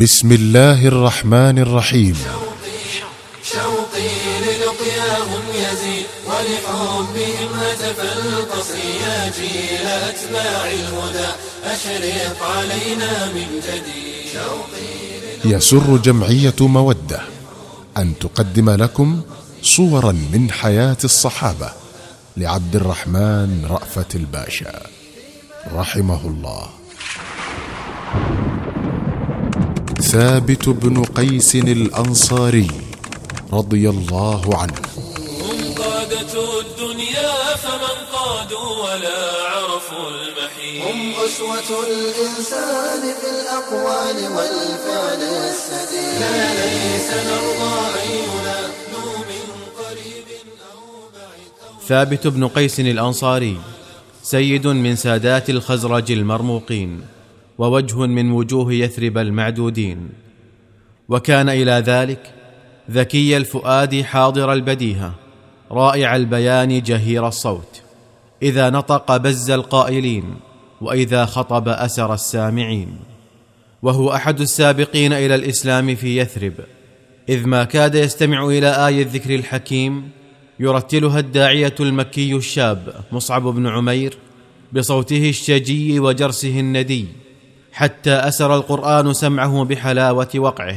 بسم الله الرحمن الرحيم. شوقي للقياهم يزيد ولحبهم هتف القصي يا جيل أتباع الهدى أشرق علينا من جديد شوقي يسر جمعية مودة أن تقدم لكم صورا من حياة الصحابة لعبد الرحمن رأفت الباشا رحمه الله. ثابت بن قيس الأنصاري رضي الله عنه. هم قادة الدنيا فمن قادوا ولا عرفوا المحيط. هم أسوة الإنسان في الأقوال والفعل السديد. لا ليس نرضى أن ينادوا من قريب أو بعيد. أو ثابت بن قيس الأنصاري سيد من سادات الخزرج المرموقين. ووجه من وجوه يثرب المعدودين. وكان إلى ذلك ذكي الفؤاد حاضر البديهة رائع البيان جهير الصوت. إذا نطق بز القائلين وإذا خطب أسر السامعين. وهو أحد السابقين إلى الإسلام في يثرب. إذ ما كاد يستمع إلى آي الذكر الحكيم يرتلها الداعية المكي الشاب مصعب بن عمير بصوته الشجي وجرسه الندي. حتى أسر القرآن سمعه بحلاوة وقعه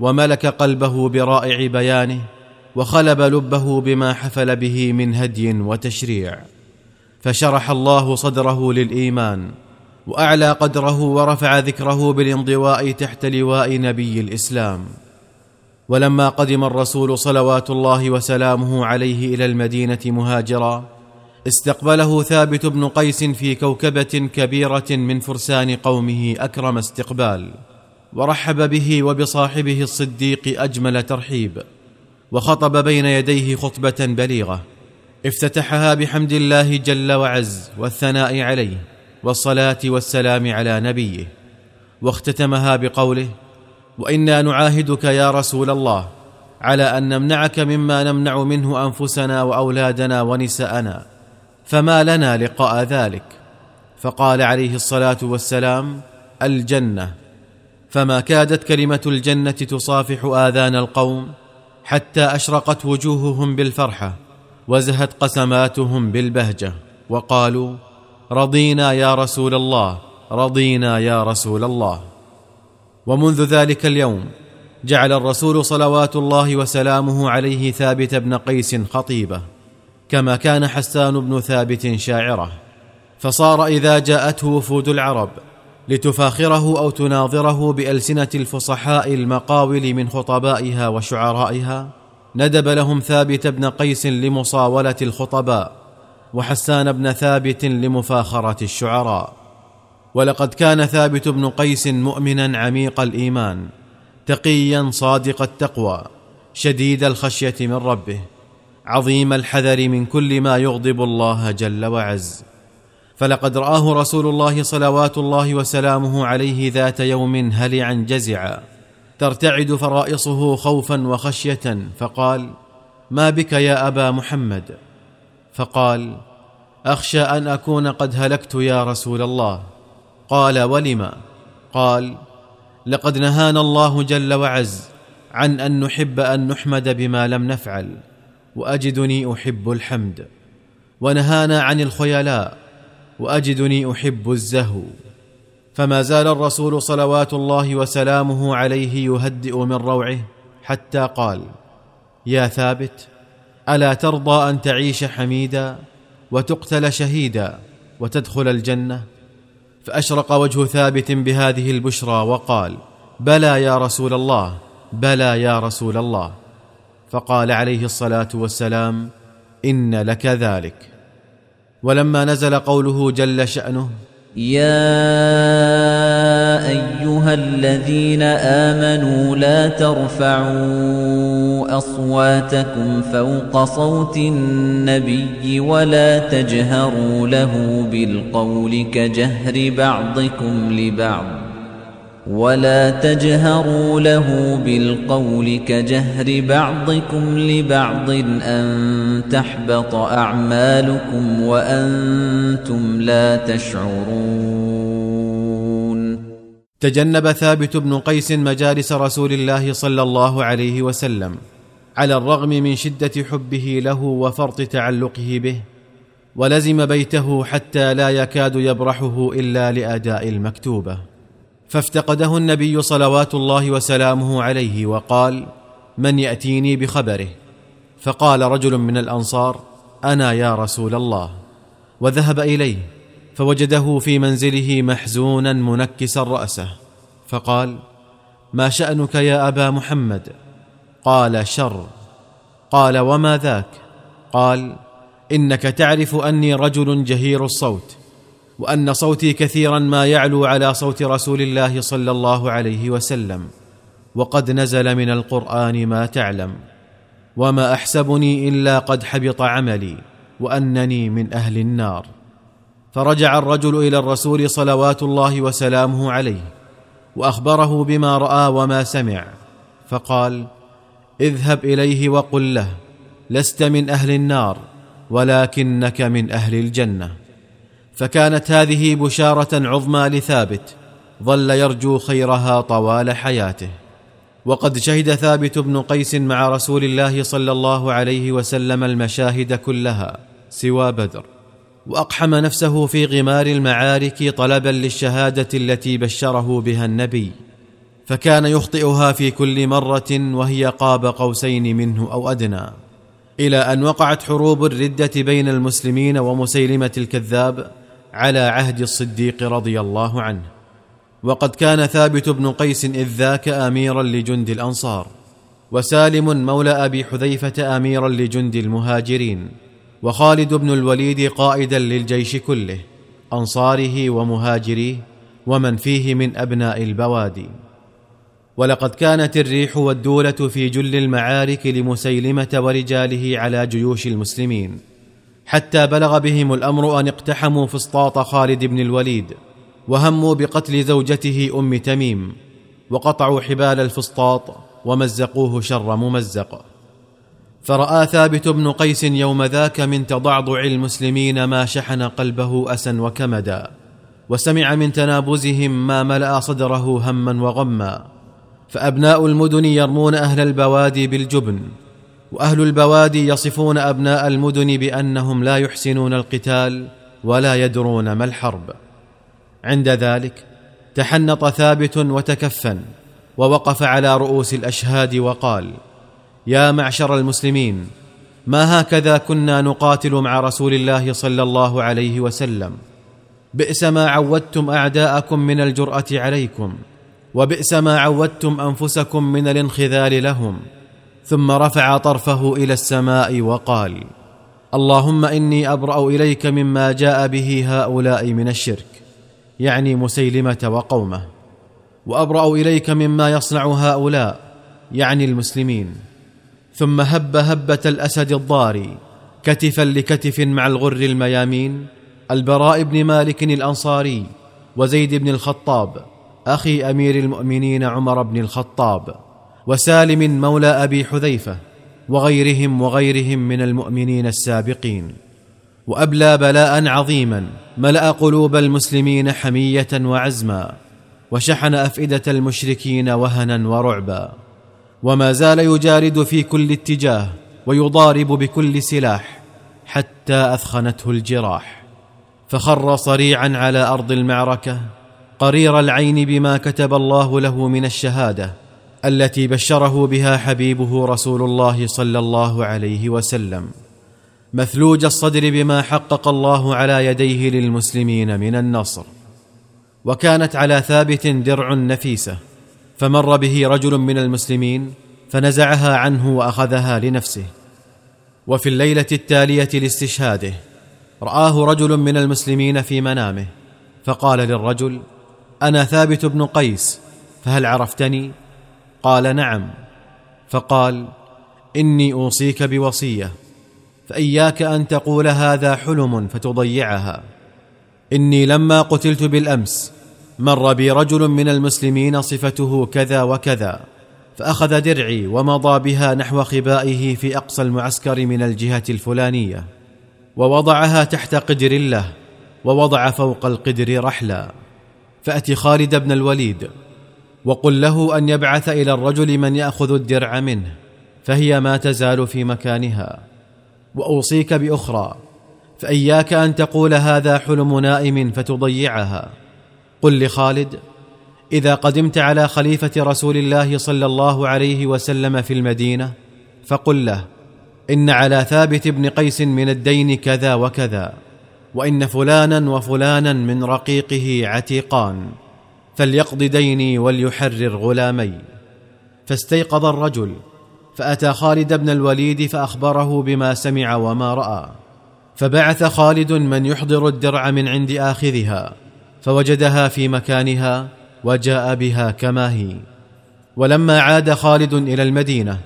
وملك قلبه برائع بيانه وخلب لبه بما حفل به من هدي وتشريع. فشرح الله صدره للإيمان وأعلى قدره ورفع ذكره بالانضواء تحت لواء نبي الإسلام. ولما قدم الرسول صلوات الله وسلامه عليه إلى المدينة مهاجرا استقبله ثابت بن قيس في كوكبة كبيرة من فرسان قومه أكرم استقبال ورحب به وبصاحبه الصديق أجمل ترحيب وخطب بين يديه خطبة بليغة افتتحها بحمد الله جل وعز والثناء عليه والصلاة والسلام على نبيه واختتمها بقوله وإنا نعاهدك يا رسول الله على أن نمنعك مما نمنع منه أنفسنا وأولادنا ونساءنا فما لنا لقاء ذلك. فقال عليه الصلاة والسلام الجنة. فما كادت كلمة الجنة تصافح آذان القوم حتى أشرقت وجوههم بالفرحة وزهت قسماتهم بالبهجة. وقالوا رضينا يا رسول الله رضينا يا رسول الله. ومنذ ذلك اليوم جعل الرسول صلوات الله وسلامه عليه ثابت بن قيس خطيبه. كما كان حسان بن ثابت شاعره فصار إذا جاءته وفود العرب لتفاخره أو تناظره بألسنة الفصحاء المقاول من خطبائها وشعرائها ندب لهم ثابت بن قيس لمصاولة الخطباء وحسان بن ثابت لمفاخرة الشعراء. ولقد كان ثابت بن قيس مؤمنا عميق الإيمان تقيا صادق التقوى شديد الخشية من ربه. عظيم الحذر من كل ما يغضب الله جل وعز. فلقد رآه رسول الله صلوات الله وسلامه عليه ذات يوم هلعا جزعا. ترتعد فرائصه خوفا وخشية. فقال ما بك يا أبا محمد؟ فقال أخشى أن أكون قد هلكت يا رسول الله. قال ولم؟ قال لقد نهانا الله جل وعز عن أن نحب أن نحمد بما لم نفعل. وأجدني أحب الحمد. ونهانا عن الخيلاء. وأجدني أحب الزهو. فما زال الرسول صلوات الله وسلامه عليه يهدئ من روعه حتى قال يا ثابت ألا ترضى أن تعيش حميدا وتقتل شهيدا وتدخل الجنة؟ فأشرق وجه ثابت بهذه البشرى وقال بلى يا رسول الله بلى يا رسول الله. فقال عليه الصلاة والسلام إن لك ذلك. ولما نزل قوله جل شأنه يا أيها الذين آمنوا لا ترفعوا أصواتكم فوق صوت النبي ولا تجهروا له بالقول كجهر بعضكم لبعض. ولا تجهروا له بالقول كجهر بعضكم لبعض أن تحبط أعمالكم وأنتم لا تشعرون. تجنب ثابت بن قيس مجالس رسول الله صلى الله عليه وسلم على الرغم من شدة حبه له وفرط تعلقه به ولزم بيته حتى لا يكاد يبرحه إلا لأداء المكتوبة. فافتقده النبي صلوات الله وسلامه عليه وقال من يأتيني بخبره؟ فقال رجل من الأنصار أنا يا رسول الله. وذهب إليه فوجده في منزله محزونا منكسا رأسه فقال ما شأنك يا أبا محمد؟ قال شر. قال وما ذاك؟ قال إنك تعرف أني رجل جهير الصوت. وأن صوتي كثيرا ما يعلو على صوت رسول الله صلى الله عليه وسلم. وقد نزل من القرآن ما تعلم. وما أحسبني إلا قد حبط عملي وأنني من أهل النار. فرجع الرجل إلى الرسول صلوات الله وسلامه عليه وأخبره بما رأى وما سمع. فقال اذهب إليه وقل له لست من أهل النار ولكنك من أهل الجنة. فكانت هذه بشارة عظمى لثابت ظل يرجو خيرها طوال حياته. وقد شهد ثابت بن قيس مع رسول الله صلى الله عليه وسلم المشاهد كلها سوى بدر وأقحم نفسه في غمار المعارك طلبا للشهادة التي بشره بها النبي. فكان يخطئها في كل مرة وهي قاب قوسين منه أو أدنى. إلى أن وقعت حروب الردة بين المسلمين ومسيلمة الكذاب على عهد الصديق رضي الله عنه. وقد كان ثابت بن قيس إذ ذاك أميرا لجند الأنصار وسالم مولى أبي حذيفة أميرا لجند المهاجرين وخالد بن الوليد قائدا للجيش كله أنصاره ومهاجريه ومن فيه من أبناء البوادي. ولقد كانت الريح والدولة في جل المعارك لمسيلمة ورجاله على جيوش المسلمين. حتى بلغ بهم الأمر أن اقتحموا فسطاط خالد بن الوليد وهموا بقتل زوجته أم تميم وقطعوا حبال الفسطاط ومزقوه شر ممزق. فرأى ثابت بن قيس يوم ذاك من تضعضع المسلمين ما شحن قلبه أسا وكمدا وسمع من تنابزهم ما ملأ صدره هما وغما. فأبناء المدن يرمون أهل البوادي بالجبن وأهل البوادي يصفون أبناء المدن بأنهم لا يحسنون القتال ولا يدرون ما الحرب. عند ذلك تحنط ثابت وتكفن ووقف على رؤوس الأشهاد وقال يا معشر المسلمين ما هكذا كنا نقاتل مع رسول الله صلى الله عليه وسلم؟ بئس ما عودتم أعداءكم من الجرأة عليكم وبئس ما عودتم أنفسكم من الانخذال لهم ثم رفع طرفه إلى السماء وقال اللهم إني أبرأ إليك مما جاء به هؤلاء من الشرك يعني مسيلمة وقومه وأبرأ إليك مما يصنع هؤلاء يعني المسلمين. ثم هب هبة الأسد الضاري كتفا لكتف مع الغر الميامين البراء بن مالك الأنصاري وزيد بن الخطاب أخي أمير المؤمنين عمر بن الخطاب. وسالم مولى أبي حذيفة وغيرهم وغيرهم من المؤمنين السابقين وأبلى بلاء عظيما ملأ قلوب المسلمين حمية وعزما وشحن أفئدة المشركين وهنا ورعبا وما زال يجارد في كل اتجاه ويضارب بكل سلاح حتى أثخنته الجراح فخر صريعا على أرض المعركة قرير العين بما كتب الله له من الشهادة التي بشره بها حبيبه رسول الله صلى الله عليه وسلم. مثلوج الصدر بما حقق الله على يديه للمسلمين من النصر. وكانت على ثابت درع نفيسة فمر به رجل من المسلمين فنزعها عنه وأخذها لنفسه. وفي الليلة التالية لاستشهاده رآه رجل من المسلمين في منامه فقال للرجل أنا ثابت بن قيس فهل عرفتني؟ قال نعم. فقال إني أوصيك بوصية فإياك أن تقول هذا حلم فتضيعها. إني لما قتلت بالأمس مر بي رجل من المسلمين صفته كذا وكذا فأخذ درعي ومضى بها نحو خبائه في أقصى المعسكر من الجهة الفلانية ووضعها تحت قدر له ووضع فوق القدر رحلا. فات خالد بن الوليد وقل له أن يبعث إلى الرجل من يأخذ الدرع منه فهي ما تزال في مكانها. وأوصيك بأخرى فإياك أن تقول هذا حلم نائم فتضيعها. قل لخالد إذا قدمت على خليفة رسول الله صلى الله عليه وسلم في المدينة فقل له إن على ثابت بن قيس من الدين كذا وكذا وإن فلانا وفلانا من رقيقه عتيقان. فليقض ديني وليحرر غلامي. فاستيقظ الرجل فأتى خالد بن الوليد فأخبره بما سمع وما رأى. فبعث خالد من يحضر الدرع من عند آخذها فوجدها في مكانها وجاء بها كما هي. ولما عاد خالد إلى المدينة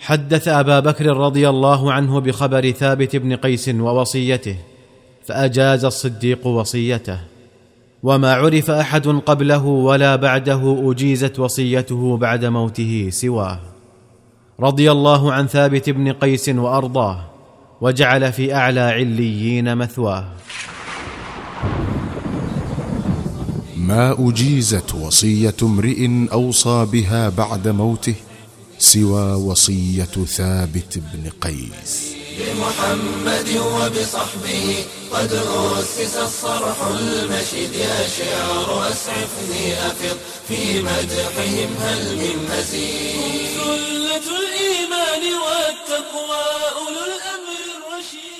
حدث أبا بكر رضي الله عنه بخبر ثابت بن قيس ووصيته فأجاز الصديق وصيته. وما عرف أحد قبله ولا بعده أجيزت وصيته بعد موته سواه. رضي الله عن ثابت بن قيس وأرضاه وجعل في أعلى عليين مثواه. ما أجيزت وصية امرئ أوصى بها بعد موته سوى وصية ثابت بن قيس. بمحمد وبصحبه قد أسس الصرح المشيد. يا شعر أسعفني أفض في مدحهم هل من مزيد؟ سلة الإيمان والتقوى أولو الأمر الرشيد.